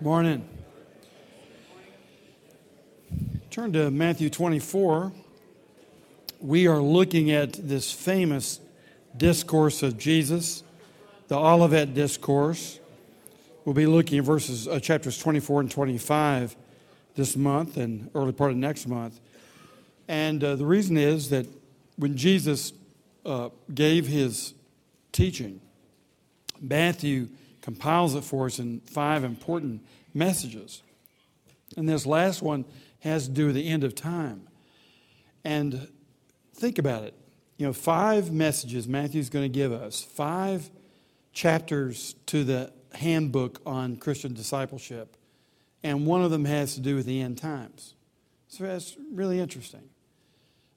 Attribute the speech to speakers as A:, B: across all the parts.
A: Morning. Turn to Matthew 24. We are looking at this famous discourse of Jesus, the Olivet Discourse. We'll be looking at verses, uh, chapters 24 and 25 this month and early part of next month. And uh, the reason is that when Jesus uh, gave his teaching, Matthew compiles it for us in five important messages. And this last one has to do with the end of time. And think about it. You know, five messages Matthew's going to give us, five chapters to the handbook on Christian discipleship, and one of them has to do with the end times. So that's really interesting.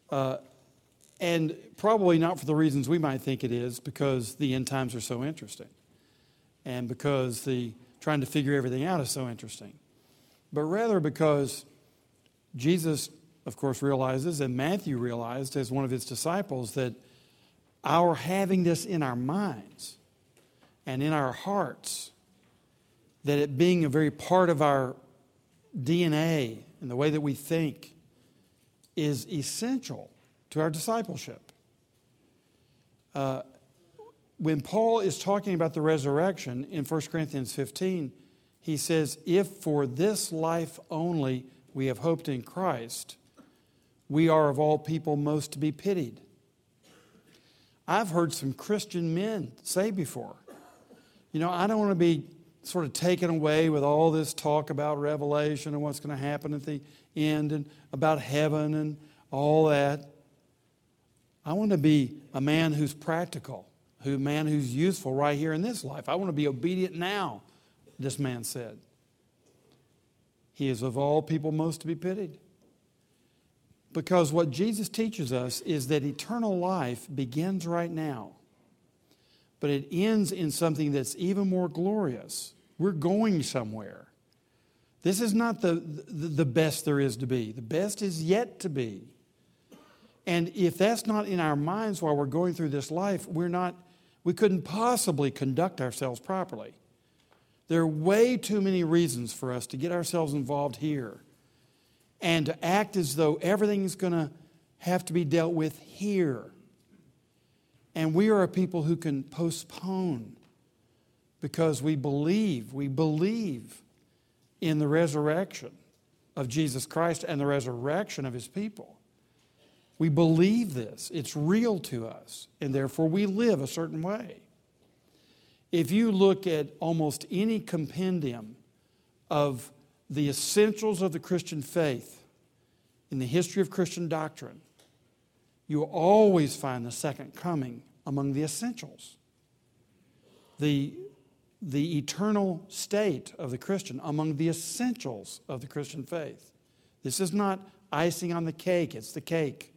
A: Uh, and probably not for the reasons we might think it is, because the end times are so interesting and because the trying to figure everything out is so interesting, but rather because Jesus, of course, realizes, and Matthew realized as one of his disciples, that our having this in our minds and in our hearts, that it being a very part of our DNA and the way that we think, is essential to our discipleship. Uh, when Paul is talking about the resurrection in 1 Corinthians 15, he says, If for this life only we have hoped in Christ, we are of all people most to be pitied. I've heard some Christian men say before, you know, I don't want to be sort of taken away with all this talk about revelation and what's going to happen at the end and about heaven and all that. I want to be a man who's practical who man who's useful right here in this life. I want to be obedient now, this man said. He is of all people most to be pitied. Because what Jesus teaches us is that eternal life begins right now, but it ends in something that's even more glorious. We're going somewhere. This is not the, the, the best there is to be, the best is yet to be. And if that's not in our minds while we're going through this life, we're not we couldn't possibly conduct ourselves properly. There are way too many reasons for us to get ourselves involved here and to act as though everything's going to have to be dealt with here. And we are a people who can postpone because we believe, we believe in the resurrection of Jesus Christ and the resurrection of his people. We believe this, it's real to us, and therefore we live a certain way. If you look at almost any compendium of the essentials of the Christian faith in the history of Christian doctrine, you always find the second coming among the essentials. The, the eternal state of the Christian among the essentials of the Christian faith. This is not icing on the cake, it's the cake.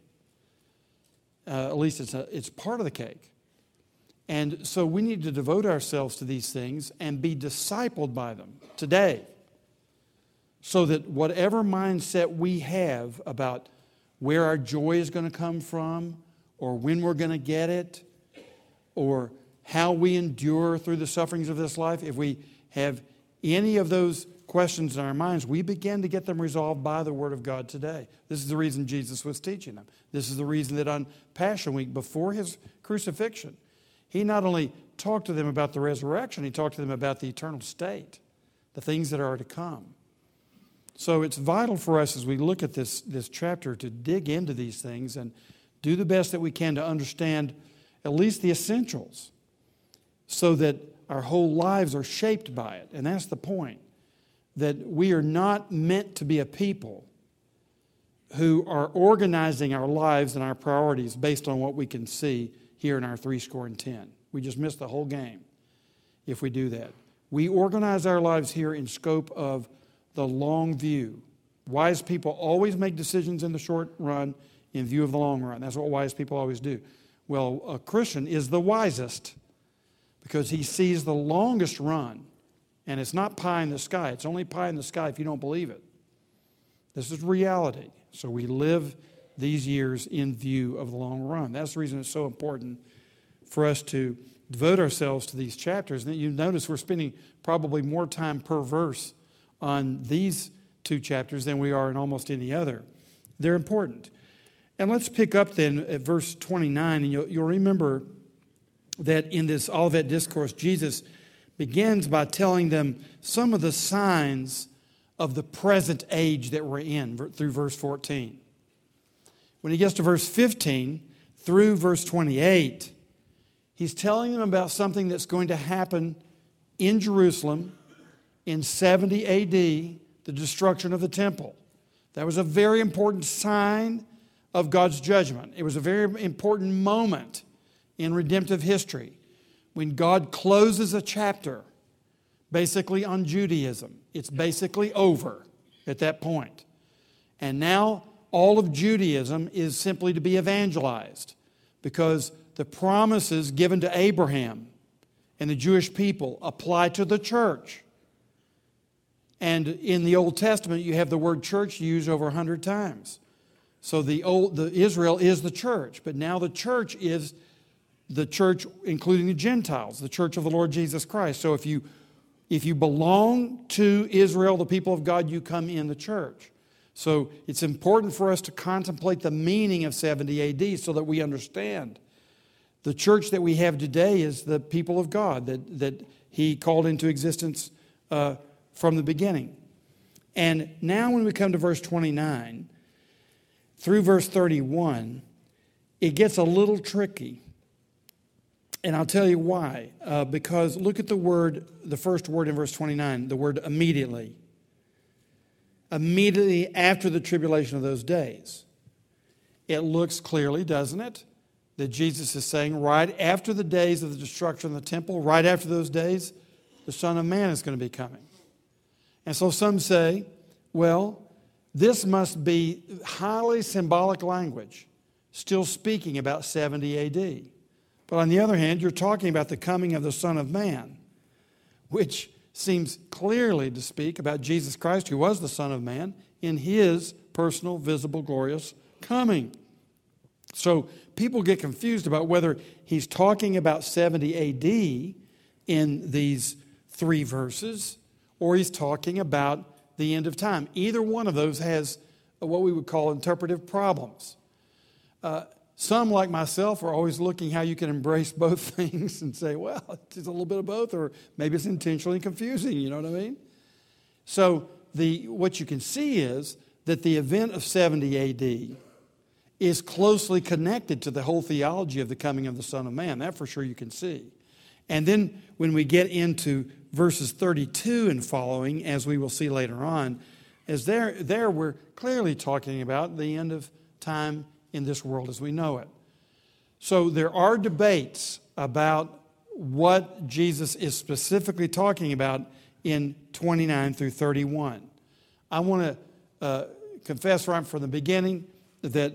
A: Uh, at least it's, a, it's part of the cake. And so we need to devote ourselves to these things and be discipled by them today. So that whatever mindset we have about where our joy is going to come from, or when we're going to get it, or how we endure through the sufferings of this life, if we have any of those questions in our minds, we begin to get them resolved by the Word of God today. This is the reason Jesus was teaching them. This is the reason that on Passion Week, before his crucifixion, he not only talked to them about the resurrection, he talked to them about the eternal state, the things that are to come. So it's vital for us as we look at this, this chapter to dig into these things and do the best that we can to understand at least the essentials so that our whole lives are shaped by it. And that's the point that we are not meant to be a people who are organizing our lives and our priorities based on what we can see here in our three score and ten. We just miss the whole game if we do that. We organize our lives here in scope of the long view. Wise people always make decisions in the short run in view of the long run. That's what wise people always do. Well, a Christian is the wisest because he sees the longest run and it's not pie in the sky. It's only pie in the sky if you don't believe it. This is reality. So we live these years in view of the long run. That's the reason it's so important for us to devote ourselves to these chapters. And you notice we're spending probably more time per verse on these two chapters than we are in almost any other. They're important. And let's pick up then at verse 29, and you'll, you'll remember that in this Olivet discourse, Jesus begins by telling them some of the signs of the present age that we're in through verse 14. When he gets to verse 15 through verse 28, he's telling them about something that's going to happen in Jerusalem in 70 AD, the destruction of the temple. That was a very important sign of God's judgment. It was a very important moment in redemptive history when God closes a chapter basically on Judaism. It's basically over at that point. And now all of Judaism is simply to be evangelized because the promises given to Abraham and the Jewish people apply to the church. And in the Old Testament, you have the word church used over 100 times. So the old the Israel is the church, but now the church is the church including the Gentiles, the church of the Lord Jesus Christ. So if you if you belong to Israel, the people of God, you come in the church. So it's important for us to contemplate the meaning of 70 AD so that we understand. The church that we have today is the people of God that, that He called into existence uh, from the beginning. And now, when we come to verse 29, through verse 31, it gets a little tricky. And I'll tell you why. Uh, because look at the word, the first word in verse 29, the word immediately. Immediately after the tribulation of those days. It looks clearly, doesn't it? That Jesus is saying, right after the days of the destruction of the temple, right after those days, the Son of Man is going to be coming. And so some say, well, this must be highly symbolic language, still speaking about 70 AD. But on the other hand, you're talking about the coming of the Son of Man, which seems clearly to speak about Jesus Christ, who was the Son of Man, in his personal, visible, glorious coming. So people get confused about whether he's talking about 70 AD in these three verses or he's talking about the end of time. Either one of those has what we would call interpretive problems. Uh, some, like myself, are always looking how you can embrace both things and say, well, it's a little bit of both, or maybe it's intentionally confusing, you know what I mean? So, the, what you can see is that the event of 70 AD is closely connected to the whole theology of the coming of the Son of Man. That for sure you can see. And then when we get into verses 32 and following, as we will see later on, is there, there we're clearly talking about the end of time in this world as we know it. So there are debates about what Jesus is specifically talking about in 29 through 31. I want to uh, confess right from the beginning that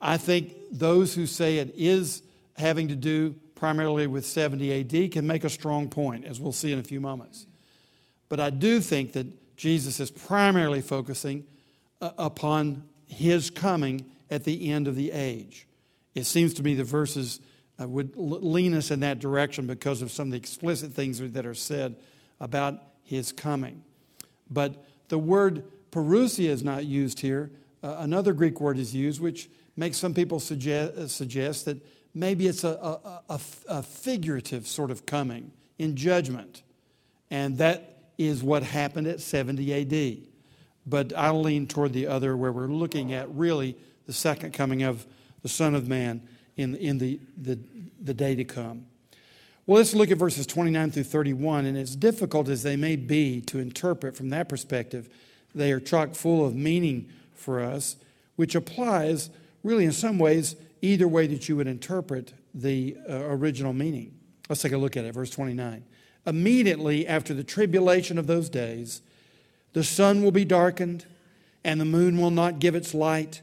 A: I think those who say it is having to do primarily with 70 AD, can make a strong point, as we'll see in a few moments. But I do think that Jesus is primarily focusing uh, upon his coming at the end of the age. It seems to me the verses uh, would lean us in that direction because of some of the explicit things that are said about his coming. But the word parousia is not used here. Uh, another Greek word is used, which makes some people suggest, uh, suggest that maybe it's a, a, a, a figurative sort of coming in judgment. And that is what happened at 70 AD. But I lean toward the other, where we're looking at really the second coming of the Son of Man in, in the, the, the day to come. Well, let's look at verses 29 through 31. And as difficult as they may be to interpret from that perspective, they are chock full of meaning for us, which applies really in some ways either way that you would interpret the uh, original meaning. Let's take a look at it, verse 29. Immediately after the tribulation of those days, the sun will be darkened, and the moon will not give its light,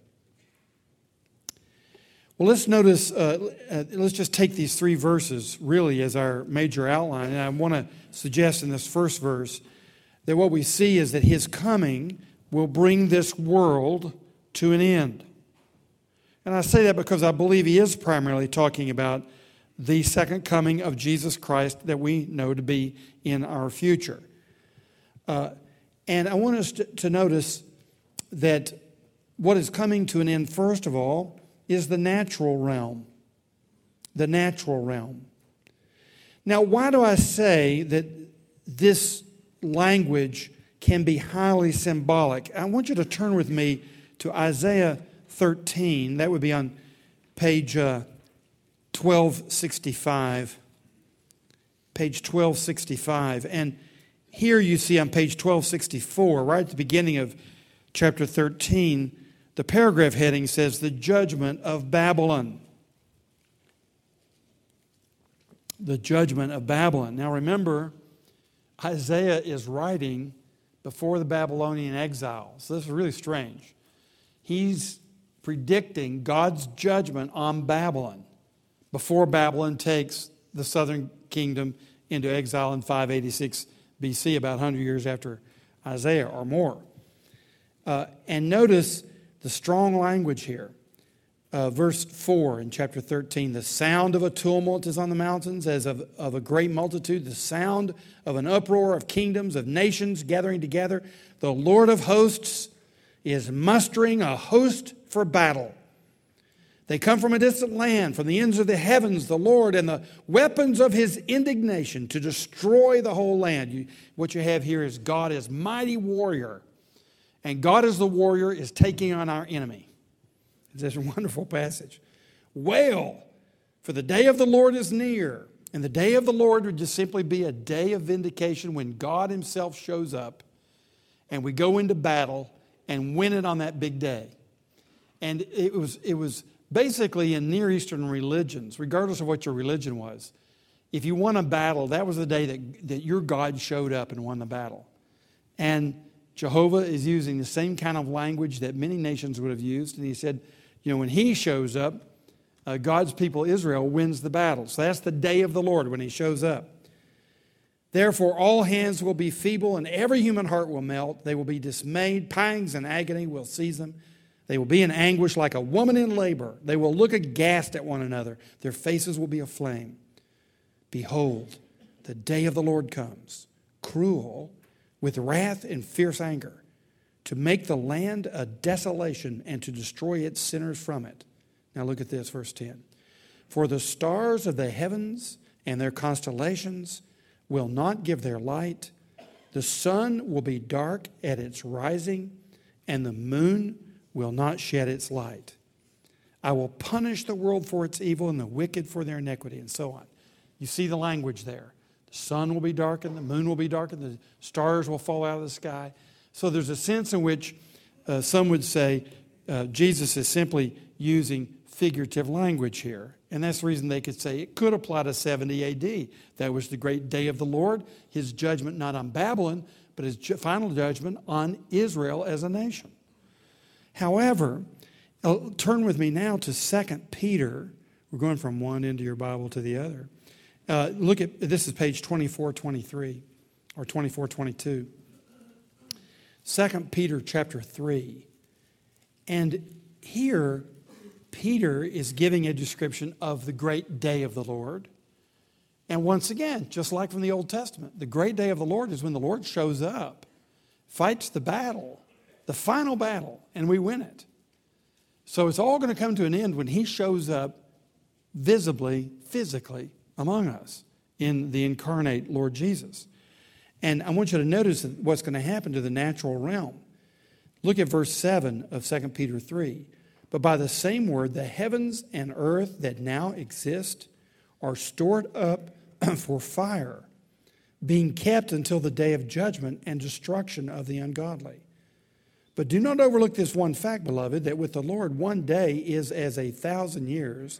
A: Well, let's notice, uh, uh, let's just take these three verses really as our major outline. And I want to suggest in this first verse that what we see is that his coming will bring this world to an end. And I say that because I believe he is primarily talking about the second coming of Jesus Christ that we know to be in our future. Uh, and I want us to, to notice that what is coming to an end, first of all, is the natural realm. The natural realm. Now, why do I say that this language can be highly symbolic? I want you to turn with me to Isaiah 13. That would be on page uh, 1265. Page 1265. And here you see on page 1264, right at the beginning of chapter 13, the paragraph heading says, The Judgment of Babylon. The Judgment of Babylon. Now remember, Isaiah is writing before the Babylonian exile. So this is really strange. He's predicting God's judgment on Babylon before Babylon takes the southern kingdom into exile in 586 BC, about 100 years after Isaiah or more. Uh, and notice the strong language here. Uh, verse 4 in chapter 13 the sound of a tumult is on the mountains as of, of a great multitude the sound of an uproar of kingdoms of nations gathering together the lord of hosts is mustering a host for battle they come from a distant land, from the ends of the heavens, the Lord, and the weapons of his indignation to destroy the whole land. You, what you have here is God is mighty warrior, and God as the warrior is taking on our enemy. It's this wonderful passage. Wail, for the day of the Lord is near. And the day of the Lord would just simply be a day of vindication when God Himself shows up and we go into battle and win it on that big day. And it was, it was basically in Near Eastern religions, regardless of what your religion was, if you won a battle, that was the day that, that your God showed up and won the battle. And Jehovah is using the same kind of language that many nations would have used. And he said, you know, when he shows up, uh, God's people, Israel, wins the battle. So that's the day of the Lord when he shows up. Therefore, all hands will be feeble and every human heart will melt. They will be dismayed. Pangs and agony will seize them. They will be in anguish like a woman in labor. They will look aghast at one another. Their faces will be aflame. Behold, the day of the Lord comes, cruel, with wrath and fierce anger, to make the land a desolation and to destroy its sinners from it. Now look at this, verse 10. For the stars of the heavens and their constellations will not give their light. The sun will be dark at its rising, and the moon will not shed its light. I will punish the world for its evil and the wicked for their iniquity, and so on. You see the language there. Sun will be darkened, the moon will be darkened, the stars will fall out of the sky. So there's a sense in which uh, some would say uh, Jesus is simply using figurative language here. And that's the reason they could say it could apply to 70 AD. That was the great day of the Lord, his judgment not on Babylon, but his ju- final judgment on Israel as a nation. However, uh, turn with me now to 2 Peter. We're going from one end of your Bible to the other. Uh, look at this is page 2423 or 2422. 2 Peter chapter 3. And here, Peter is giving a description of the great day of the Lord. And once again, just like from the Old Testament, the great day of the Lord is when the Lord shows up, fights the battle, the final battle, and we win it. So it's all going to come to an end when he shows up visibly, physically among us in the incarnate Lord Jesus. And I want you to notice what's going to happen to the natural realm. Look at verse 7 of 2 Peter 3. But by the same word, the heavens and earth that now exist are stored up for fire, being kept until the day of judgment and destruction of the ungodly. But do not overlook this one fact, beloved, that with the Lord, one day is as a thousand years,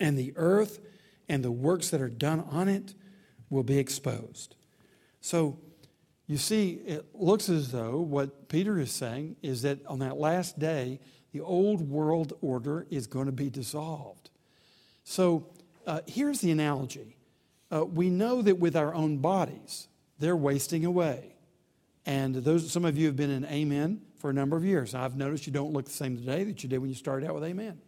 A: and the earth and the works that are done on it will be exposed. So, you see, it looks as though what Peter is saying is that on that last day, the old world order is going to be dissolved. So, uh, here's the analogy uh, we know that with our own bodies, they're wasting away. And those, some of you have been in Amen for a number of years. I've noticed you don't look the same today that you did when you started out with Amen.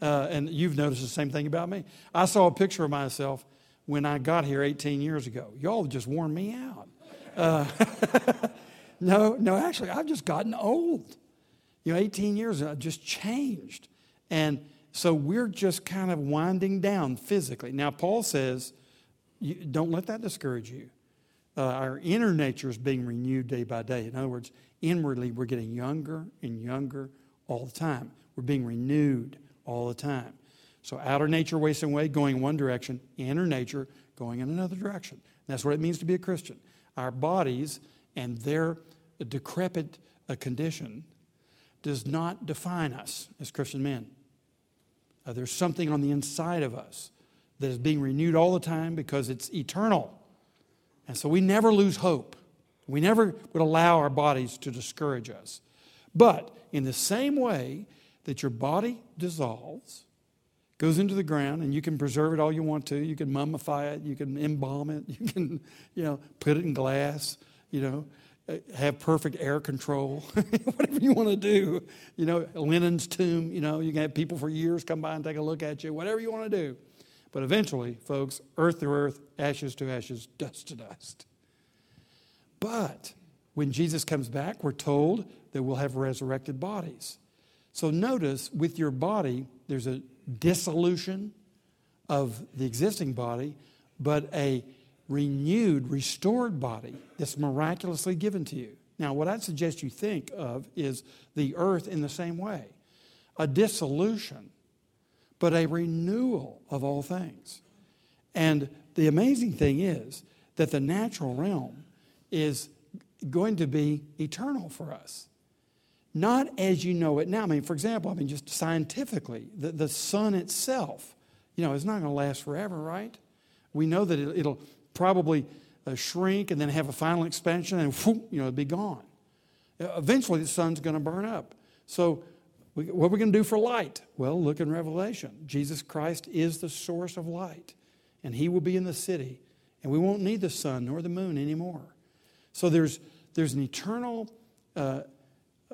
A: Uh, and you've noticed the same thing about me. I saw a picture of myself when I got here 18 years ago. Y'all just worn me out. Uh, no, no, actually, I've just gotten old. You know, 18 years, I've just changed. And so we're just kind of winding down physically. Now, Paul says, don't let that discourage you. Uh, our inner nature is being renewed day by day. In other words, inwardly, we're getting younger and younger all the time. We're being renewed all the time. So, outer nature wasting away, going one direction, inner nature going in another direction. That's what it means to be a Christian. Our bodies and their decrepit uh, condition does not define us as Christian men. Uh, there's something on the inside of us that is being renewed all the time because it's eternal. And so we never lose hope. We never would allow our bodies to discourage us. But in the same way that your body dissolves, goes into the ground, and you can preserve it all you want to. You can mummify it, you can embalm it, you can, you know, put it in glass, you know, uh, have perfect air control, whatever you want to do. You know, Lenin's tomb, you know, you can have people for years come by and take a look at you, whatever you want to do. But eventually, folks, earth to earth, ashes to ashes, dust to dust. But when Jesus comes back, we're told that we'll have resurrected bodies. So notice with your body, there's a dissolution of the existing body, but a renewed, restored body that's miraculously given to you. Now, what I'd suggest you think of is the earth in the same way a dissolution, but a renewal of all things. And the amazing thing is that the natural realm is going to be eternal for us not as you know it now. I mean, for example, I mean, just scientifically, the, the sun itself, you know, is not going to last forever, right? We know that it, will probably uh, shrink and then have a final expansion and, whoop, you know, it'll be gone. Eventually, the sun's going to burn up. So, we, what are we going to do for light? Well, look in Revelation. Jesus Christ is the source of light, and He will be in the city, and we won't need the sun nor the moon anymore. So, there's, there's an eternal. Uh,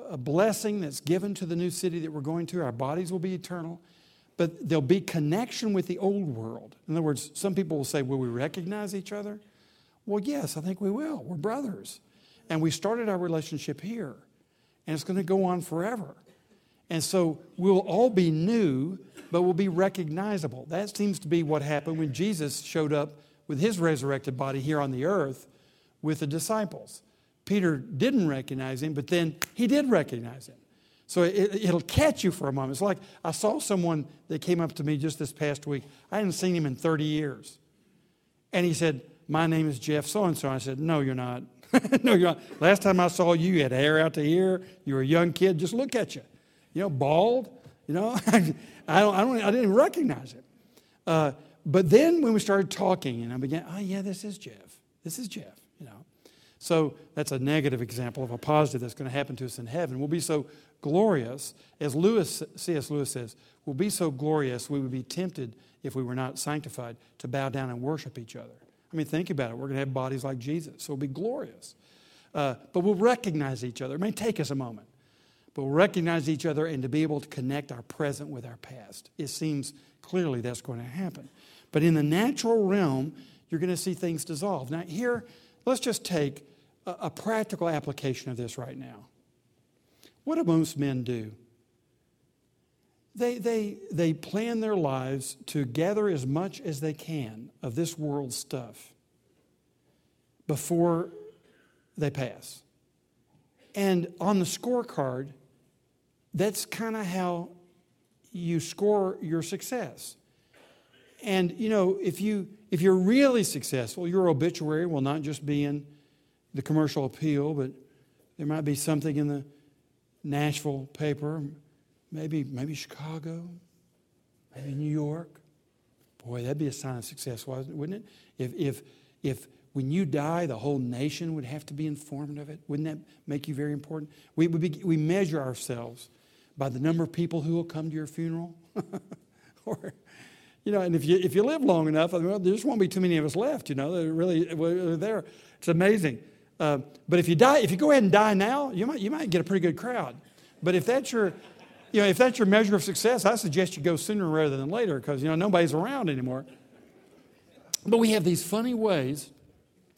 A: a blessing that's given to the new city that we're going to. Our bodies will be eternal, but there'll be connection with the old world. In other words, some people will say, Will we recognize each other? Well, yes, I think we will. We're brothers. And we started our relationship here, and it's going to go on forever. And so we'll all be new, but we'll be recognizable. That seems to be what happened when Jesus showed up with his resurrected body here on the earth with the disciples. Peter didn't recognize him, but then he did recognize him. So it, will catch you for a moment. It's like I saw someone that came up to me just this past week. I hadn't seen him in 30 years. And he said, My name is Jeff so and so. I said, No, you're not. no, you're not. Last time I saw you, you had hair out to here. You were a young kid. Just look at you. You know, bald. You know, I, don't, I, don't, I didn't recognize him. Uh, but then when we started talking, and I began, Oh, yeah, this is Jeff. This is Jeff. So that's a negative example of a positive that's going to happen to us in heaven. We'll be so glorious, as Lewis, C.S. Lewis says, we'll be so glorious we would be tempted, if we were not sanctified, to bow down and worship each other. I mean, think about it. We're going to have bodies like Jesus, so it'll be glorious. Uh, but we'll recognize each other. It may take us a moment, but we'll recognize each other and to be able to connect our present with our past. It seems clearly that's going to happen. But in the natural realm, you're going to see things dissolve. Now, here, let's just take a, a practical application of this right now. What do most men do? They, they, they plan their lives to gather as much as they can of this world's stuff before they pass. And on the scorecard, that's kind of how you score your success. And you know, if you if you're really successful, your obituary will not just be in the commercial appeal, but there might be something in the Nashville paper, maybe maybe Chicago, maybe New York. Boy, that'd be a sign of success, wouldn't it? If if if when you die, the whole nation would have to be informed of it. Wouldn't that make you very important? We, we, we measure ourselves by the number of people who will come to your funeral. or, you know, and if you, if you live long enough, well, there just won't be too many of us left, you know, they're really they're there. It's amazing. Uh, but if you die, if you go ahead and die now, you might, you might get a pretty good crowd. But if that's your, you know, if that's your measure of success, I suggest you go sooner rather than later because, you know, nobody's around anymore. But we have these funny ways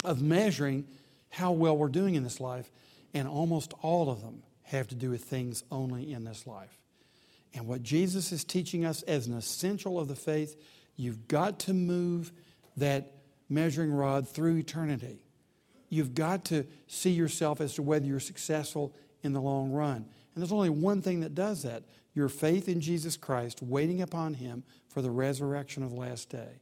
A: of measuring how well we're doing in this life, and almost all of them have to do with things only in this life. And what Jesus is teaching us as an essential of the faith, you've got to move that measuring rod through eternity. You've got to see yourself as to whether you're successful in the long run. And there's only one thing that does that your faith in Jesus Christ, waiting upon Him for the resurrection of the last day.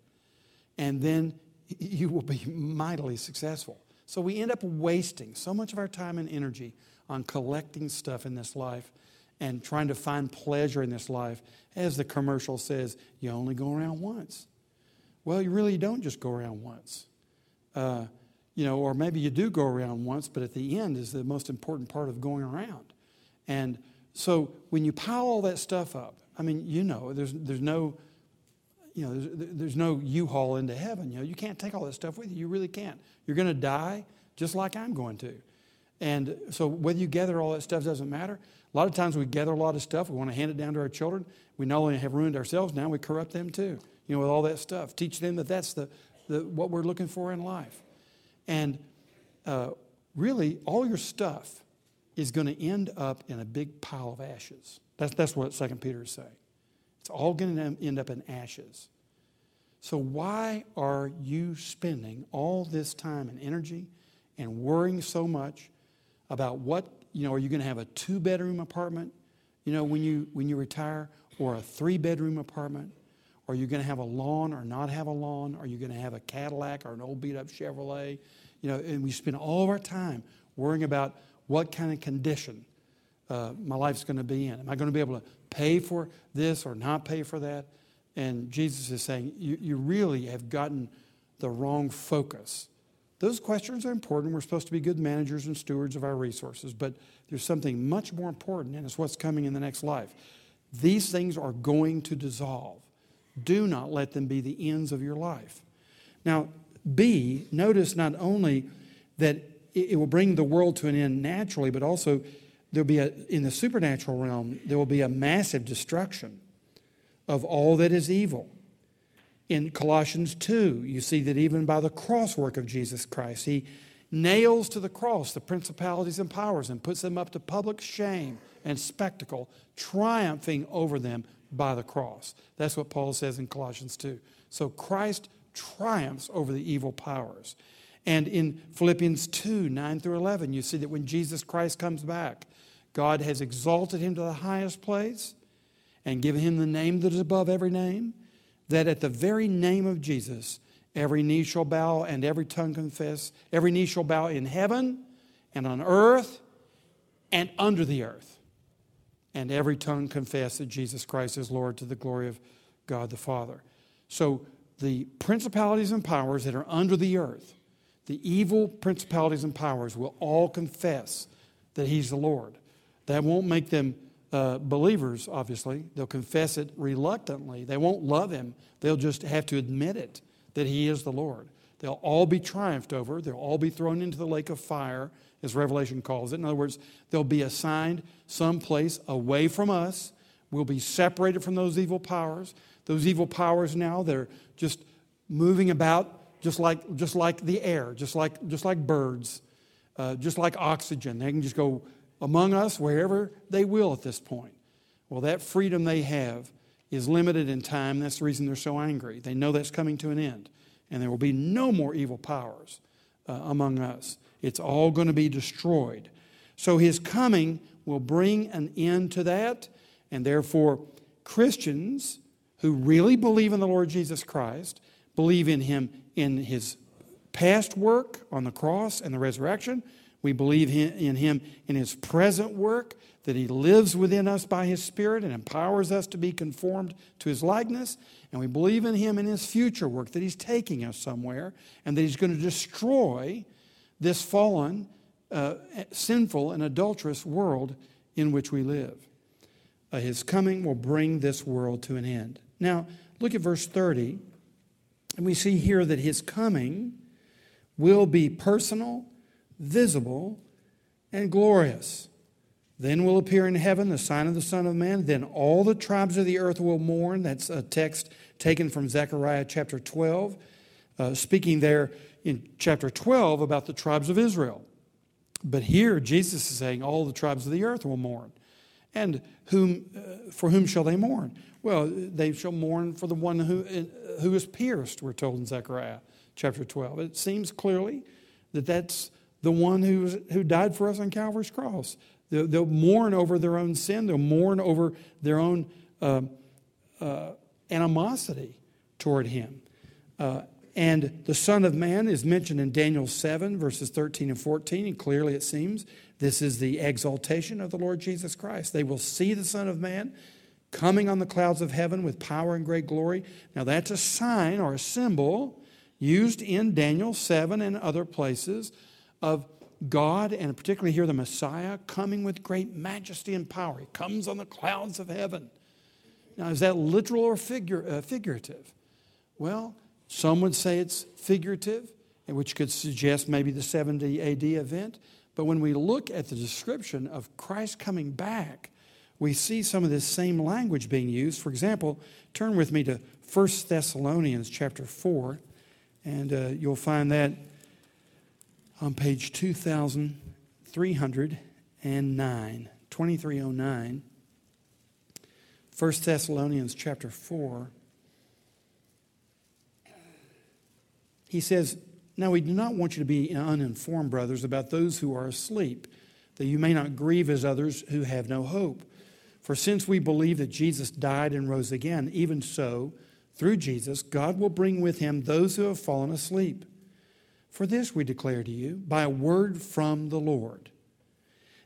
A: And then you will be mightily successful. So we end up wasting so much of our time and energy on collecting stuff in this life and trying to find pleasure in this life. As the commercial says, you only go around once. Well, you really don't just go around once. Uh, you know, or maybe you do go around once, but at the end is the most important part of going around. And so when you pile all that stuff up, I mean, you know, there's, there's no you know, there's, there's no U-Haul into heaven. You know, you can't take all that stuff with you. You really can't. You're going to die just like I'm going to. And so whether you gather all that stuff doesn't matter. A lot of times we gather a lot of stuff. We want to hand it down to our children. We not only have ruined ourselves, now we corrupt them too. You know, with all that stuff. Teach them that that's the, the what we're looking for in life. And uh, really, all your stuff is going to end up in a big pile of ashes. That's, that's what Second Peter is saying. It's all going to end up in ashes. So, why are you spending all this time and energy and worrying so much about what, you know, are you going to have a two bedroom apartment, you know, when you, when you retire, or a three bedroom apartment? Are you going to have a lawn or not have a lawn? Are you going to have a Cadillac or an old beat up Chevrolet? You know, and we spend all of our time worrying about what kind of condition uh, my life's going to be in. Am I going to be able to pay for this or not pay for that? And Jesus is saying, you, you really have gotten the wrong focus. Those questions are important. We're supposed to be good managers and stewards of our resources, but there's something much more important, and it's what's coming in the next life. These things are going to dissolve. Do not let them be the ends of your life. Now, B, notice not only that it will bring the world to an end naturally, but also there'll be a, in the supernatural realm, there will be a massive destruction of all that is evil. In Colossians 2, you see that even by the cross work of Jesus Christ, he nails to the cross the principalities and powers and puts them up to public shame and spectacle, triumphing over them by the cross. That's what Paul says in Colossians 2. So Christ triumphs over the evil powers. And in Philippians 2 9 through 11, you see that when Jesus Christ comes back, God has exalted him to the highest place and given him the name that is above every name, that at the very name of Jesus, every knee shall bow and every tongue confess, every knee shall bow in heaven and on earth and under the earth, and every tongue confess that Jesus Christ is Lord to the glory of God the Father. So the principalities and powers that are under the earth, the evil principalities and powers will all confess that He's the Lord. That won't make them uh, believers, obviously. They'll confess it reluctantly. They won't love him. They'll just have to admit it that he is the Lord. They'll all be triumphed over. They'll all be thrown into the lake of fire, as Revelation calls it. In other words, they'll be assigned someplace away from us. We'll be separated from those evil powers. Those evil powers now, they're just moving about just like, just like the air, just like, just like birds, uh, just like oxygen. They can just go among us wherever they will at this point. Well, that freedom they have is limited in time. That's the reason they're so angry. They know that's coming to an end, and there will be no more evil powers uh, among us. It's all going to be destroyed. So his coming will bring an end to that, and therefore, Christians who really believe in the Lord Jesus Christ, believe in him in his past work on the cross and the resurrection. We believe in him in his present work, that he lives within us by his Spirit and empowers us to be conformed to his likeness. And we believe in him in his future work, that he's taking us somewhere and that he's going to destroy this fallen, uh, sinful, and adulterous world in which we live. Uh, his coming will bring this world to an end. Now, look at verse 30, and we see here that his coming will be personal, visible, and glorious. Then will appear in heaven the sign of the Son of Man. Then all the tribes of the earth will mourn. That's a text taken from Zechariah chapter 12, uh, speaking there in chapter 12 about the tribes of Israel. But here, Jesus is saying all the tribes of the earth will mourn. And whom, uh, for whom shall they mourn? Well, they shall mourn for the one who, uh, who is pierced, we're told in Zechariah chapter 12. It seems clearly that that's the one who, who died for us on Calvary's cross. They'll, they'll mourn over their own sin, they'll mourn over their own uh, uh, animosity toward him. Uh, and the Son of Man is mentioned in Daniel 7, verses 13 and 14, and clearly it seems this is the exaltation of the Lord Jesus Christ. They will see the Son of Man coming on the clouds of heaven with power and great glory. Now, that's a sign or a symbol used in Daniel 7 and other places of God, and particularly here the Messiah, coming with great majesty and power. He comes on the clouds of heaven. Now, is that literal or figure, uh, figurative? Well, some would say it's figurative, which could suggest maybe the 70 AD event. But when we look at the description of Christ coming back, we see some of this same language being used. For example, turn with me to 1 Thessalonians chapter 4, and uh, you'll find that on page 2309, 2309. 1 Thessalonians chapter 4. He says, Now we do not want you to be uninformed, brothers, about those who are asleep, that you may not grieve as others who have no hope. For since we believe that Jesus died and rose again, even so, through Jesus, God will bring with him those who have fallen asleep. For this we declare to you by a word from the Lord,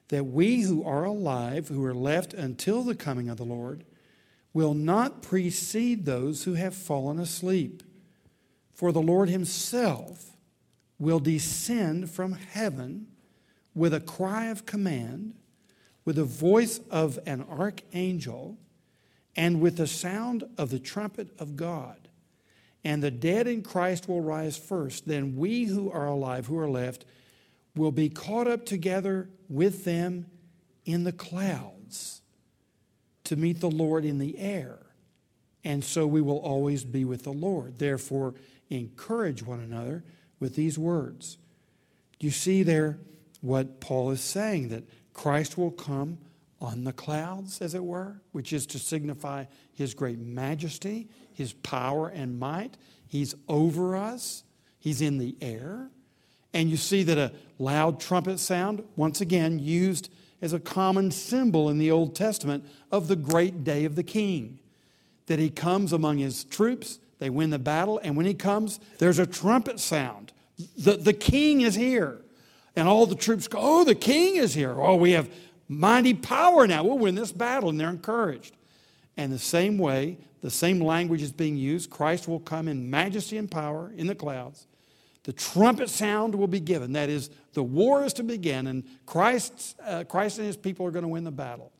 A: that we who are alive, who are left until the coming of the Lord, will not precede those who have fallen asleep. For the Lord himself will descend from heaven with a cry of command, with the voice of an archangel, and with the sound of the trumpet of God. And the dead in Christ will rise first. Then we who are alive, who are left, will be caught up together with them in the clouds to meet the Lord in the air. And so we will always be with the Lord. Therefore, encourage one another with these words. You see there what Paul is saying that Christ will come on the clouds, as it were, which is to signify his great majesty, his power and might. He's over us, he's in the air. And you see that a loud trumpet sound, once again, used as a common symbol in the Old Testament of the great day of the king. That he comes among his troops, they win the battle, and when he comes, there's a trumpet sound. The, the king is here. And all the troops go, Oh, the king is here. Oh, we have mighty power now. We'll win this battle. And they're encouraged. And the same way, the same language is being used. Christ will come in majesty and power in the clouds. The trumpet sound will be given. That is, the war is to begin, and Christ, uh, Christ and his people are going to win the battle.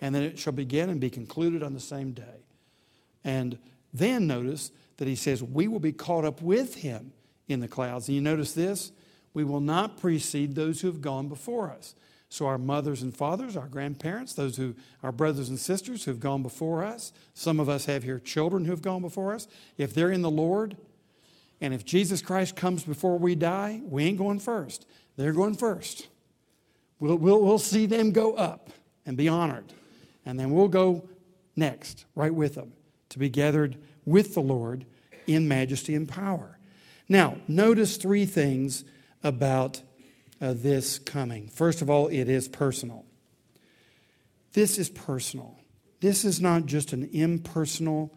A: And then it shall begin and be concluded on the same day. And then notice that he says, We will be caught up with him in the clouds. And you notice this? We will not precede those who have gone before us. So, our mothers and fathers, our grandparents, those who, our brothers and sisters who have gone before us, some of us have here children who have gone before us. If they're in the Lord, and if Jesus Christ comes before we die, we ain't going first. They're going first. We'll, we'll, we'll see them go up and be honored. And then we'll go next, right with them, to be gathered with the Lord in majesty and power. Now, notice three things about uh, this coming. First of all, it is personal. This is personal. This is not just an impersonal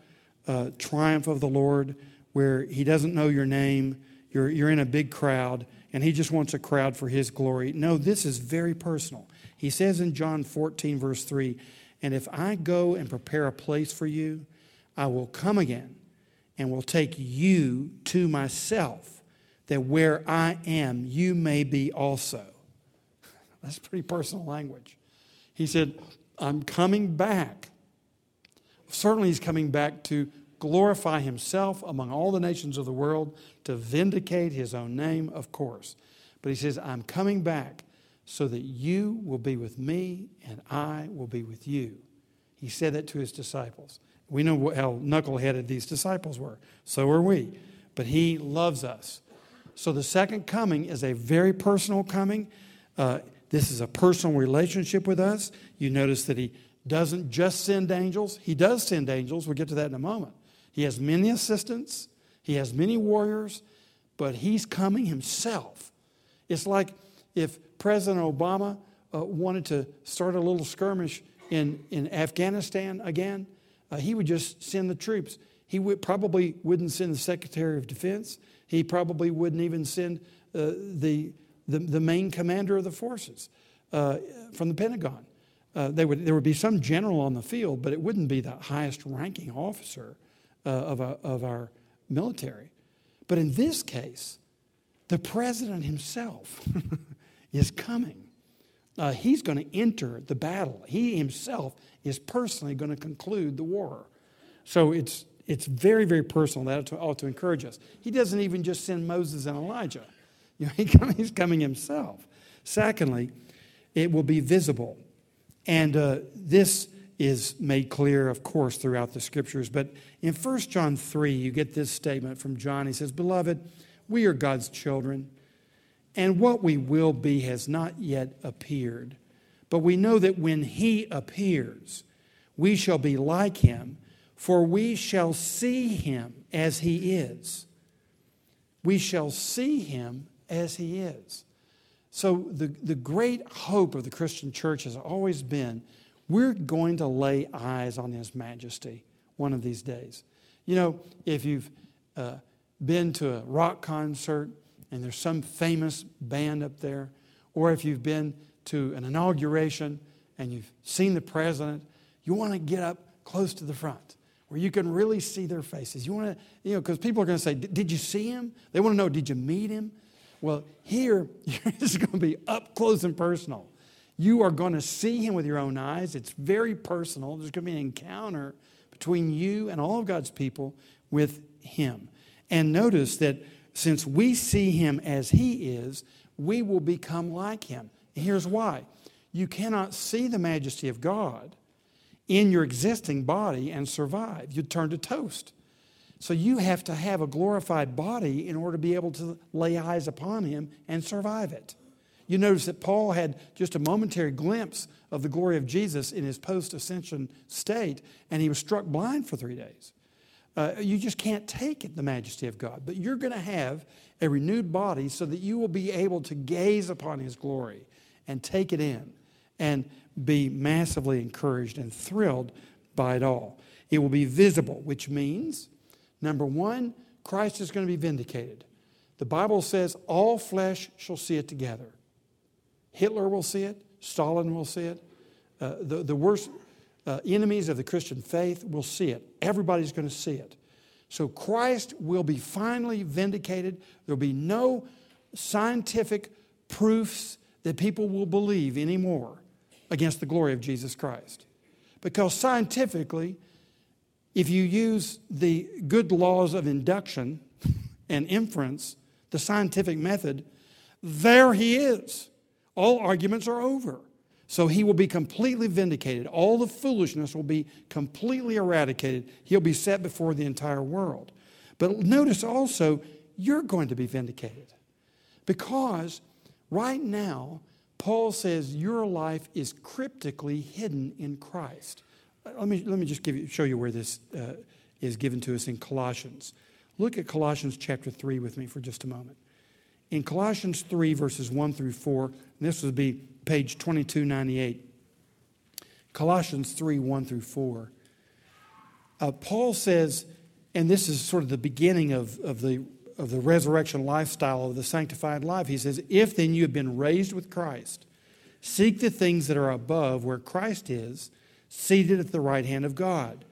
A: uh, triumph of the Lord where He doesn't know your name, you're, you're in a big crowd, and He just wants a crowd for His glory. No, this is very personal. He says in John 14, verse 3 And if I go and prepare a place for you, I will come again and will take you to myself, that where I am, you may be also. That's pretty personal language. He said, I'm coming back. Certainly, he's coming back to glorify himself among all the nations of the world, to vindicate his own name, of course. But he says, I'm coming back so that you will be with me and I will be with you. He said that to his disciples. We know how knuckleheaded these disciples were. So are we. But he loves us. So the second coming is a very personal coming. Uh, this is a personal relationship with us. You notice that he doesn't just send angels, he does send angels. We'll get to that in a moment. He has many assistants, he has many warriors, but he's coming himself. It's like if President Obama uh, wanted to start a little skirmish in, in Afghanistan again uh, he would just send the troops. He would, probably wouldn't send the Secretary of Defense. He probably wouldn't even send uh, the, the, the, main commander of the forces uh, from the Pentagon. Uh, would, there would be some general on the field, but it wouldn't be the highest ranking officer uh, of, a, of our military. But in this case, the president himself is coming. Uh, he's going to enter the battle. He himself is personally going to conclude the war. So it's, it's very, very personal. That ought to encourage us. He doesn't even just send Moses and Elijah, you know, he he's coming himself. Secondly, it will be visible. And uh, this is made clear, of course, throughout the scriptures. But in 1 John 3, you get this statement from John. He says, Beloved, we are God's children, and what we will be has not yet appeared. But we know that when he appears, we shall be like him, for we shall see him as he is. We shall see him as he is. So, the, the great hope of the Christian church has always been we're going to lay eyes on his majesty one of these days. You know, if you've uh, been to a rock concert and there's some famous band up there, or if you've been to an inauguration and you've seen the president, you want to get up close to the front where you can really see their faces. You want to, you know, because people are going to say, Did you see him? They want to know, Did you meet him? Well, here, it's going to be up close and personal. You are going to see him with your own eyes. It's very personal. There's going to be an encounter between you and all of God's people with him. And notice that since we see him as he is, we will become like him. Here's why you cannot see the majesty of God in your existing body and survive. You'd turn to toast. So you have to have a glorified body in order to be able to lay eyes upon him and survive it. You notice that Paul had just a momentary glimpse of the glory of Jesus in his post ascension state, and he was struck blind for three days. Uh, you just can't take it, the majesty of God. But you're going to have a renewed body so that you will be able to gaze upon his glory and take it in and be massively encouraged and thrilled by it all. It will be visible, which means, number one, Christ is going to be vindicated. The Bible says all flesh shall see it together. Hitler will see it, Stalin will see it, uh, the, the worst uh, enemies of the Christian faith will see it. Everybody's going to see it. So Christ will be finally vindicated. There'll be no scientific proofs that people will believe anymore against the glory of Jesus Christ. Because scientifically, if you use the good laws of induction and inference, the scientific method, there he is. All arguments are over. So he will be completely vindicated. All the foolishness will be completely eradicated. He'll be set before the entire world. But notice also, you're going to be vindicated because Right now, Paul says your life is cryptically hidden in Christ. Let me, let me just give you, show you where this uh, is given to us in Colossians. Look at Colossians chapter 3 with me for just a moment. In Colossians 3, verses 1 through 4, and this would be page 2298. Colossians 3, 1 through 4. Uh, Paul says, and this is sort of the beginning of, of, the, of the resurrection lifestyle of the sanctified life. He says, If then you have been raised with Christ, seek the things that are above where Christ is, seated at the right hand of God.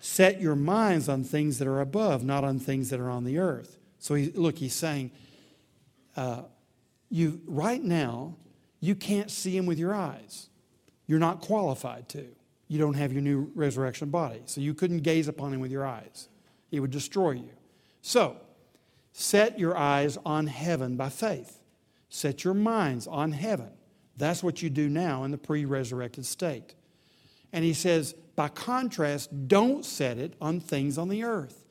A: Set your minds on things that are above, not on things that are on the earth. So he, look, he's saying, uh, you right now, you can't see him with your eyes. You're not qualified to. You don't have your new resurrection body. So you couldn't gaze upon him with your eyes. He would destroy you. So, set your eyes on heaven by faith. Set your minds on heaven. That's what you do now in the pre resurrected state. And he says, by contrast, don't set it on things on the earth.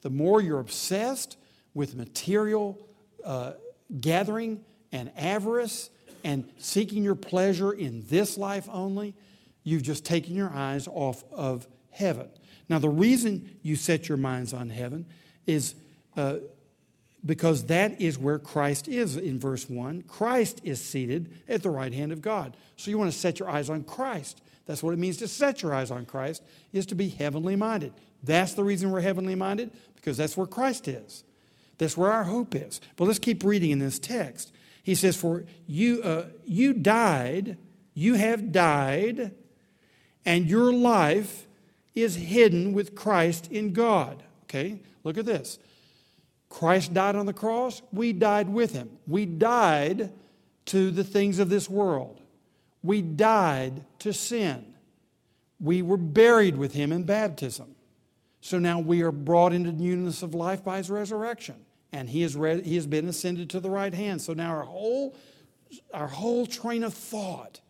A: The more you're obsessed with material uh, gathering and avarice and seeking your pleasure in this life only, you've just taken your eyes off of heaven. Now, the reason you set your minds on heaven is uh, because that is where Christ is in verse 1. Christ is seated at the right hand of God. So you want to set your eyes on Christ. That's what it means to set your eyes on Christ, is to be heavenly minded. That's the reason we're heavenly minded, because that's where Christ is. That's where our hope is. But let's keep reading in this text. He says, For you, uh, you died, you have died, and your life is hidden with Christ in God. Okay, look at this. Christ died on the cross, we died with him. We died to the things of this world. We died to sin. We were buried with him in baptism. So now we are brought into newness of life by his resurrection. And he has, re- he has been ascended to the right hand. So now our whole, our whole train of thought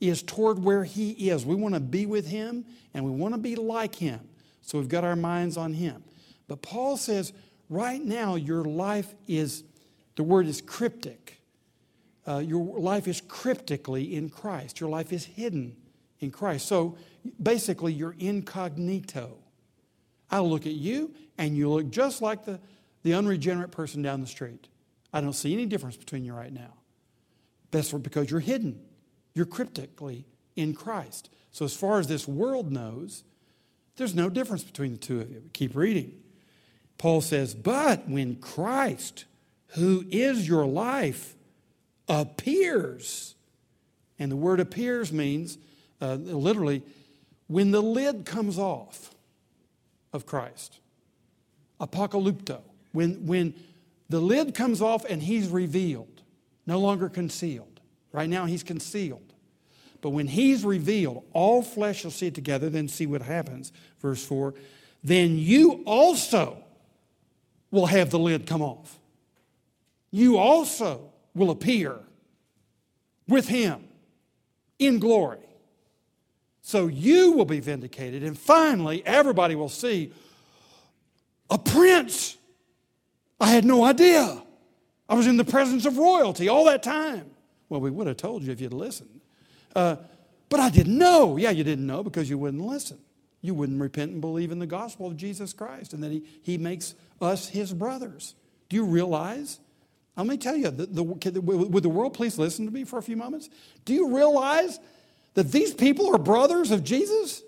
A: is toward where he is. We want to be with him and we want to be like him. So we've got our minds on him. But Paul says, right now, your life is, the word is cryptic uh, your life is cryptically in Christ. Your life is hidden in Christ. So basically, you're incognito. I'll look at you, and you look just like the, the unregenerate person down the street. I don't see any difference between you right now. That's because you're hidden. You're cryptically in Christ. So, as far as this world knows, there's no difference between the two of you. Keep reading. Paul says, But when Christ, who is your life, appears. And the word appears means uh, literally when the lid comes off of Christ. Apocalypto. When, when the lid comes off and he's revealed, no longer concealed. Right now he's concealed. But when he's revealed, all flesh shall see it together, then see what happens. Verse 4 Then you also will have the lid come off. You also will appear with him in glory. So you will be vindicated, and finally, everybody will see a prince. I had no idea. I was in the presence of royalty all that time. Well, we would have told you if you'd listened. Uh, but I didn't know. Yeah, you didn't know because you wouldn't listen. You wouldn't repent and believe in the gospel of Jesus Christ and that He, he makes us His brothers. Do you realize let me tell you, the, the, would the world please listen to me for a few moments? Do you realize that these people are brothers of Jesus?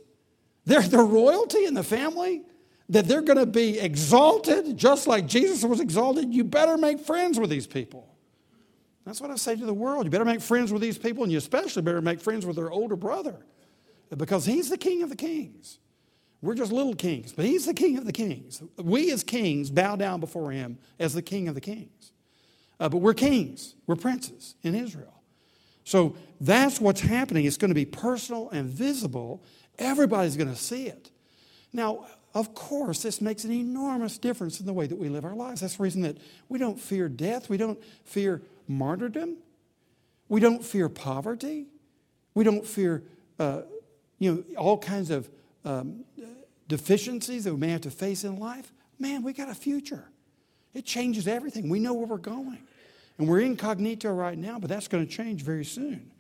A: They're the royalty in the family, that they're going to be exalted just like Jesus was exalted. You better make friends with these people. That's what I say to the world. You better make friends with these people, and you especially better make friends with their older brother because he's the king of the kings. We're just little kings, but he's the king of the kings. We as kings bow down before him as the king of the kings. Uh, but we're kings, we're princes in Israel. So that's what's happening. It's going to be personal and visible. Everybody's going to see it. Now, of course, this makes an enormous difference in the way that we live our lives. That's the reason that we don't fear death, we don't fear martyrdom, we don't fear poverty, we don't fear uh, you know, all kinds of um, deficiencies that we may have to face in life. Man, we got a future. It changes everything. We know where we're going. And we're incognito right now, but that's going to change very soon.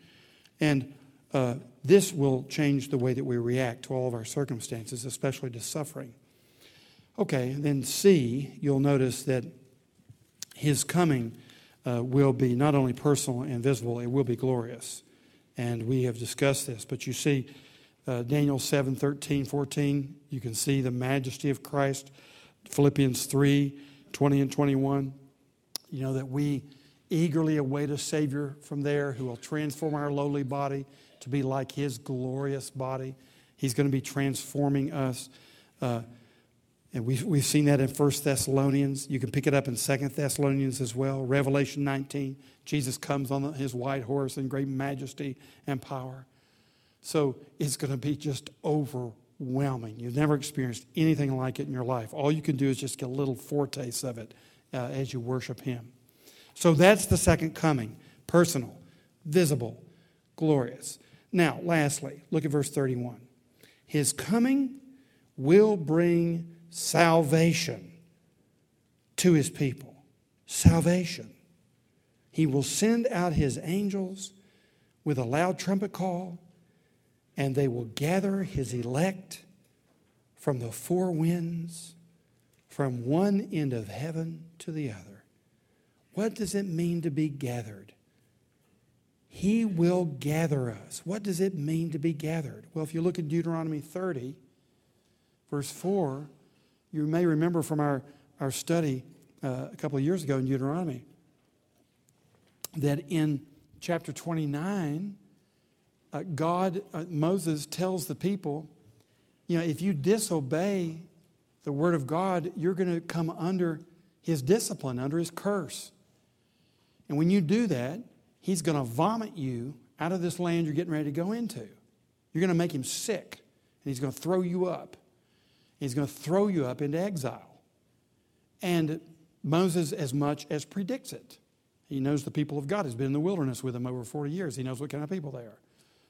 A: And uh, this will change the way that we react to all of our circumstances, especially to suffering. Okay, then C, you'll notice that his coming uh, will be not only personal and visible, it will be glorious. And we have discussed this. But you see, uh, Daniel 7 13, 14, you can see the majesty of Christ. Philippians 3 20 and 21, you know, that we eagerly await a Savior from there who will transform our lowly body to be like His glorious body. He's going to be transforming us. Uh, and we've, we've seen that in 1 Thessalonians. You can pick it up in 2 Thessalonians as well. Revelation 19, Jesus comes on his white horse in great majesty and power. So it's going to be just overwhelming. You've never experienced anything like it in your life. All you can do is just get a little foretaste of it uh, as you worship Him. So that's the second coming personal, visible, glorious. Now, lastly, look at verse 31. His coming will bring salvation to his people. Salvation. He will send out his angels with a loud trumpet call, and they will gather his elect from the four winds, from one end of heaven to the other. What does it mean to be gathered? He will gather us. What does it mean to be gathered? Well, if you look at Deuteronomy 30, verse 4, you may remember from our, our study uh, a couple of years ago in Deuteronomy that in chapter 29, uh, God, uh, Moses tells the people, you know, if you disobey the word of God, you're going to come under his discipline, under his curse. And when you do that, he's going to vomit you out of this land you're getting ready to go into. You're going to make him sick, and he's going to throw you up. He's going to throw you up into exile. And Moses, as much as predicts it, he knows the people of God. He's been in the wilderness with them over 40 years. He knows what kind of people they are.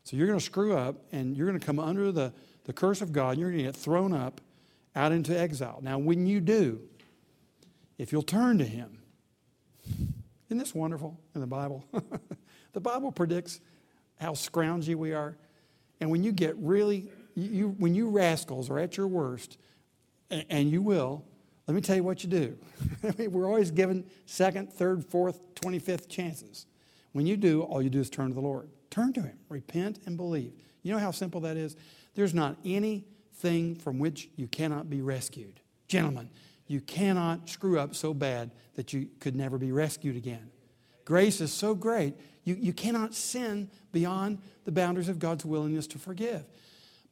A: So you're going to screw up and you're going to come under the, the curse of God. And you're going to get thrown up out into exile. Now, when you do, if you'll turn to Him, isn't this wonderful in the Bible? the Bible predicts how scroungy we are. And when you get really you, when you rascals are at your worst, and, you will, let me tell you what you do. We're always given second, third, fourth, 25th chances. When you do, all you do is turn to the Lord. Turn to Him, repent, and believe. You know how simple that is? There's not anything from which you cannot be rescued. Gentlemen, you cannot screw up so bad that you could never be rescued again. Grace is so great, you, you cannot sin beyond the boundaries of God's willingness to forgive.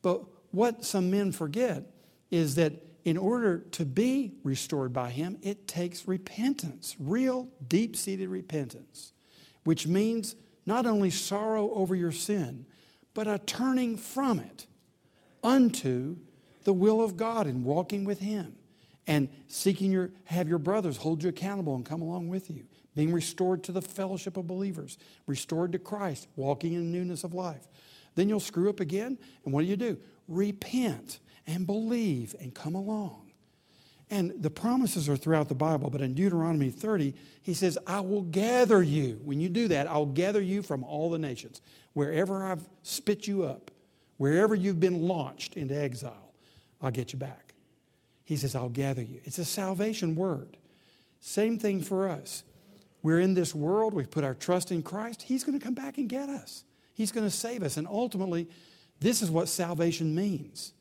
A: But what some men forget is that in order to be restored by Him, it takes repentance, real deep seated repentance, which means not only sorrow over your sin, but a turning from it unto the will of God and walking with Him and seeking your have your brothers hold you accountable and come along with you being restored to the fellowship of believers restored to christ walking in newness of life then you'll screw up again. And what do you do? Repent and believe and come along. And the promises are throughout the Bible, but in Deuteronomy 30, he says, I will gather you. When you do that, I'll gather you from all the nations. Wherever I've spit you up, wherever you've been launched into exile, I'll get you back. He says, I'll gather you. It's a salvation word. Same thing for us. We're in this world, we've put our trust in Christ. He's going to come back and get us. He's going to save us. And ultimately, this is what salvation means.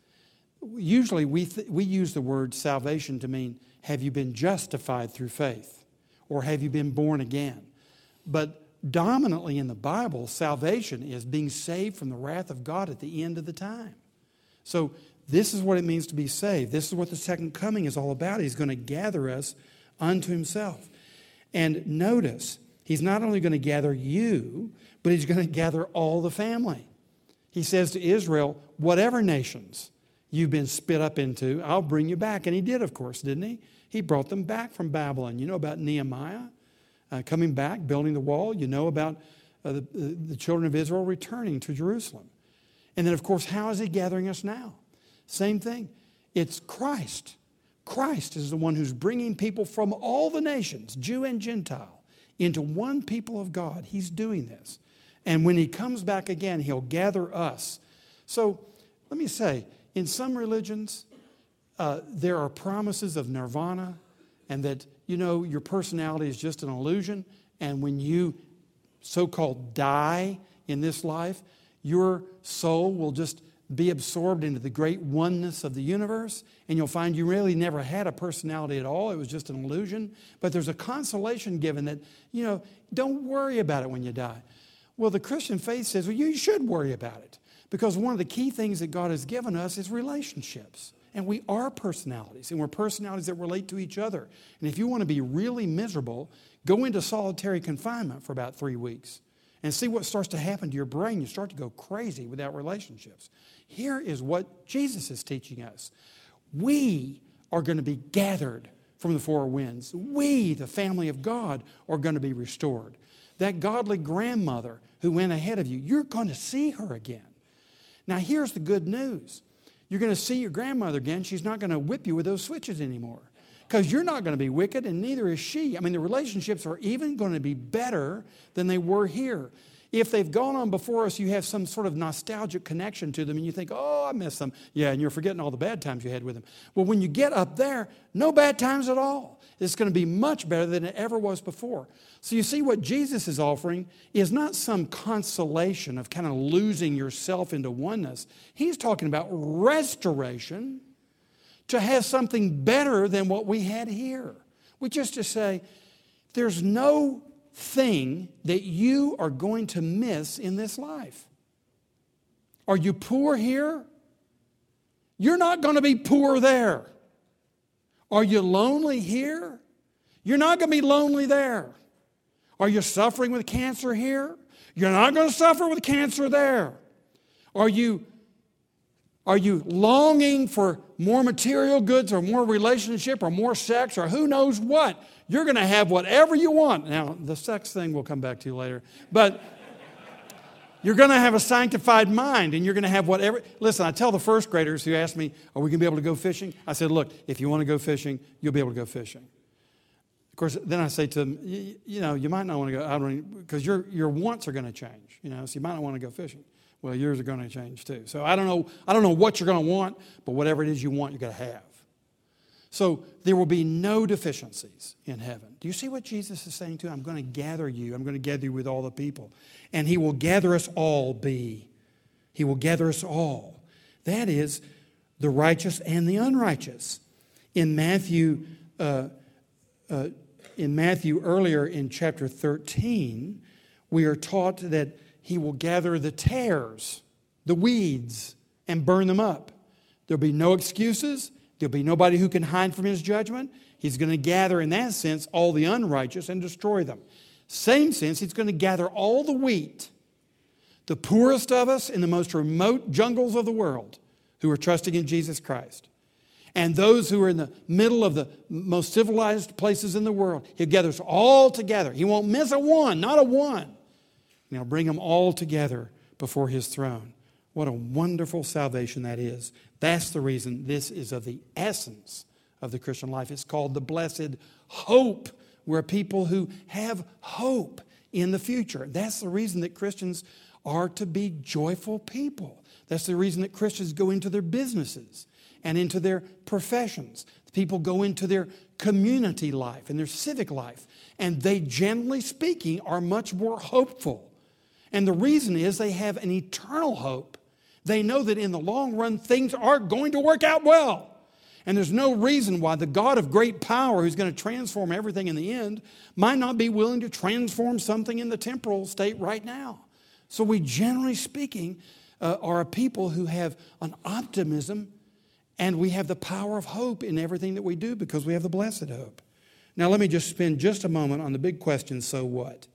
A: Usually, we, th- we use the word salvation to mean have you been justified through faith or have you been born again? But dominantly in the Bible, salvation is being saved from the wrath of God at the end of the time. So, this is what it means to be saved. This is what the second coming is all about. He's going to gather us unto himself. And notice, he's not only going to gather you, but he's going to gather all the family. He says to Israel, whatever nations you've been spit up into, I'll bring you back. And he did, of course, didn't he? He brought them back from Babylon. You know about Nehemiah uh, coming back, building the wall. You know about uh, the, the children of Israel returning to Jerusalem. And then, of course, how is he gathering us now? Same thing. It's Christ. Christ is the one who's bringing people from all the nations, Jew and Gentile, into one people of God. He's doing this. And when he comes back again, he'll gather us. So let me say, in some religions, uh, there are promises of nirvana and that, you know, your personality is just an illusion. And when you so called die in this life, your soul will just be absorbed into the great oneness of the universe, and you'll find you really never had a personality at all. It was just an illusion. But there's a consolation given that, you know, don't worry about it when you die. Well, the Christian faith says, well, you should worry about it because one of the key things that God has given us is relationships. And we are personalities, and we're personalities that relate to each other. And if you want to be really miserable, go into solitary confinement for about three weeks and see what starts to happen to your brain. You start to go crazy without relationships. Here is what Jesus is teaching us we are going to be gathered from the four winds. We, the family of God, are going to be restored. That godly grandmother who went ahead of you, you're going to see her again. Now, here's the good news you're going to see your grandmother again. She's not going to whip you with those switches anymore because you're not going to be wicked and neither is she. I mean, the relationships are even going to be better than they were here. If they've gone on before us, you have some sort of nostalgic connection to them and you think, oh, I miss them. Yeah, and you're forgetting all the bad times you had with them. Well, when you get up there, no bad times at all. It's going to be much better than it ever was before. So you see, what Jesus is offering is not some consolation of kind of losing yourself into oneness. He's talking about restoration to have something better than what we had here. Which is to say, there's no thing that you are going to miss in this life. Are you poor here? You're not going to be poor there. Are you lonely here? You're not going to be lonely there. Are you suffering with cancer here? You're not going to suffer with cancer there. Are you are you longing for more material goods or more relationship or more sex or who knows what? You're going to have whatever you want. Now, the sex thing we'll come back to you later. But you're going to have a sanctified mind and you're going to have whatever. Listen, I tell the first graders who ask me, Are we going to be able to go fishing? I said, Look, if you want to go fishing, you'll be able to go fishing. Of course, then I say to them, You, you know, you might not want to go out because your, your wants are going to change, you know, so you might not want to go fishing. Well, yours are going to change too. So I don't know, I don't know what you're going to want, but whatever it is you want, you're going to have. So there will be no deficiencies in heaven. Do you see what Jesus is saying to? I'm going to gather you. I'm going to gather you with all the people. And he will gather us all, be. He will gather us all. That is the righteous and the unrighteous. In Matthew, uh, uh, in Matthew earlier in chapter 13, we are taught that he will gather the tares, the weeds, and burn them up. There'll be no excuses. There'll be nobody who can hide from his judgment. He's going to gather, in that sense, all the unrighteous and destroy them. Same sense, he's going to gather all the wheat, the poorest of us in the most remote jungles of the world who are trusting in Jesus Christ. And those who are in the middle of the most civilized places in the world, he'll gather us all together. He won't miss a one, not a one. He'll bring them all together before his throne. What a wonderful salvation that is. That's the reason this is of the essence of the Christian life. It's called the blessed hope. We're people who have hope in the future. That's the reason that Christians are to be joyful people. That's the reason that Christians go into their businesses and into their professions. People go into their community life and their civic life, and they, generally speaking, are much more hopeful. And the reason is they have an eternal hope they know that in the long run, things aren't going to work out well. And there's no reason why the God of great power, who's going to transform everything in the end, might not be willing to transform something in the temporal state right now. So, we generally speaking uh, are a people who have an optimism and we have the power of hope in everything that we do because we have the blessed hope. Now, let me just spend just a moment on the big question so what?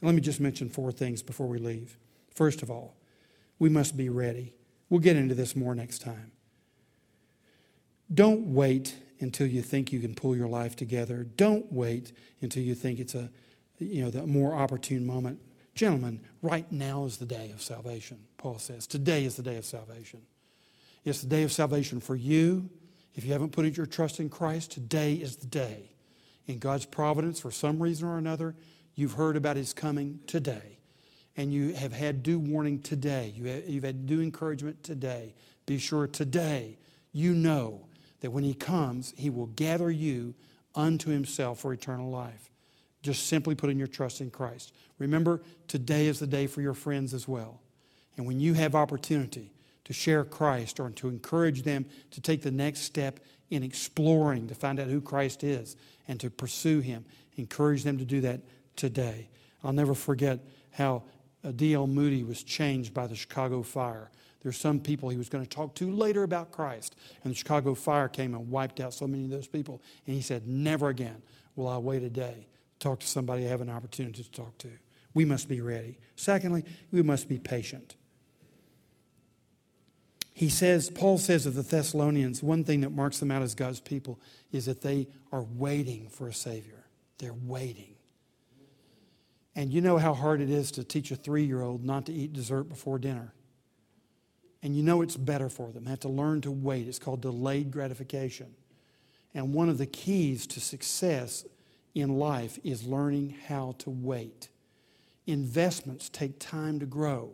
A: And let me just mention four things before we leave. First of all, we must be ready. We'll get into this more next time. Don't wait until you think you can pull your life together. Don't wait until you think it's a you know the more opportune moment. Gentlemen, right now is the day of salvation, Paul says. Today is the day of salvation. It's the day of salvation for you. If you haven't put your trust in Christ, today is the day. In God's providence, for some reason or another, you've heard about His coming today and you have had due warning today. You have, you've had due encouragement today. Be sure today you know that when He comes, He will gather you unto Himself for eternal life. Just simply putting your trust in Christ. Remember, today is the day for your friends as well. And when you have opportunity to share Christ or to encourage them to take the next step in exploring to find out who Christ is and to pursue Him, encourage them to do that today. I'll never forget how uh, D.L. Moody was changed by the Chicago fire. There's some people he was going to talk to later about Christ. And the Chicago fire came and wiped out so many of those people. And he said, Never again will I wait a day to talk to somebody I have an opportunity to talk to. We must be ready. Secondly, we must be patient. He says, Paul says of the Thessalonians, one thing that marks them out as God's people is that they are waiting for a Savior. They're waiting. And you know how hard it is to teach a three year old not to eat dessert before dinner. And you know it's better for them. They have to learn to wait. It's called delayed gratification. And one of the keys to success in life is learning how to wait. Investments take time to grow.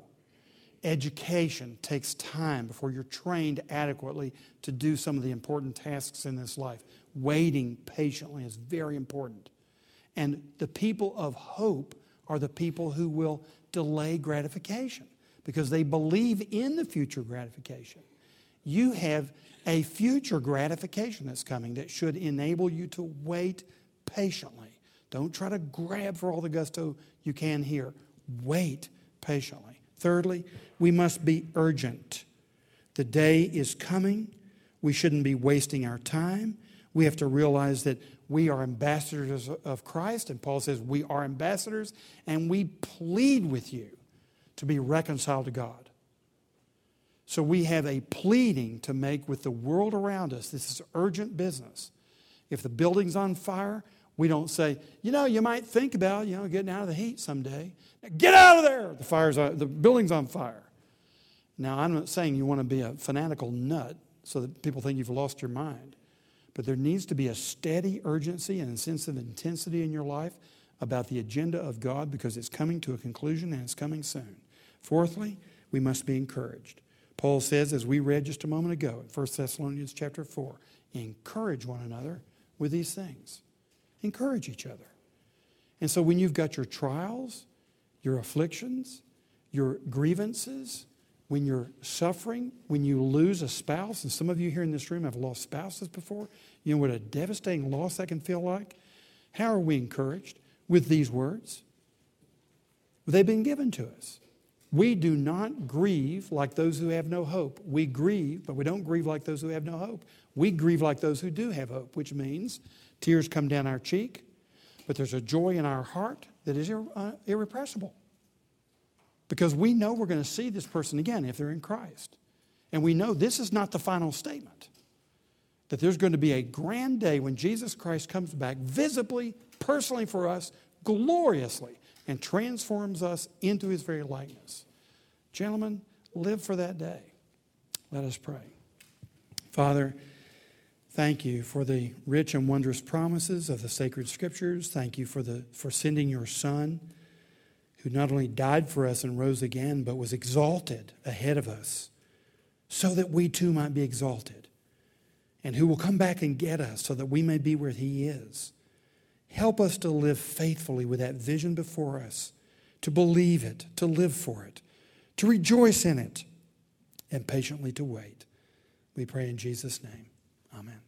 A: Education takes time before you're trained adequately to do some of the important tasks in this life. Waiting patiently is very important. And the people of hope are the people who will delay gratification because they believe in the future gratification. You have a future gratification that's coming that should enable you to wait patiently. Don't try to grab for all the gusto you can here. Wait patiently. Thirdly, we must be urgent. The day is coming. We shouldn't be wasting our time. We have to realize that we are ambassadors of Christ, and Paul says we are ambassadors, and we plead with you to be reconciled to God. So we have a pleading to make with the world around us. This is urgent business. If the building's on fire, we don't say, you know, you might think about, you know, getting out of the heat someday. Get out of there! The fire's on, the building's on fire. Now, I'm not saying you want to be a fanatical nut so that people think you've lost your mind. But there needs to be a steady urgency and a sense of intensity in your life about the agenda of God because it's coming to a conclusion and it's coming soon. Fourthly, we must be encouraged. Paul says, as we read just a moment ago in 1 Thessalonians chapter 4, encourage one another with these things. Encourage each other. And so when you've got your trials, your afflictions, your grievances, when you're suffering, when you lose a spouse, and some of you here in this room have lost spouses before, you know what a devastating loss that can feel like? How are we encouraged? With these words. They've been given to us. We do not grieve like those who have no hope. We grieve, but we don't grieve like those who have no hope. We grieve like those who do have hope, which means tears come down our cheek, but there's a joy in our heart that is irre- uh, irrepressible. Because we know we're going to see this person again if they're in Christ. And we know this is not the final statement. That there's going to be a grand day when Jesus Christ comes back visibly, personally for us, gloriously, and transforms us into his very likeness. Gentlemen, live for that day. Let us pray. Father, thank you for the rich and wondrous promises of the sacred scriptures. Thank you for, the, for sending your Son who not only died for us and rose again, but was exalted ahead of us so that we too might be exalted, and who will come back and get us so that we may be where he is. Help us to live faithfully with that vision before us, to believe it, to live for it, to rejoice in it, and patiently to wait. We pray in Jesus' name. Amen.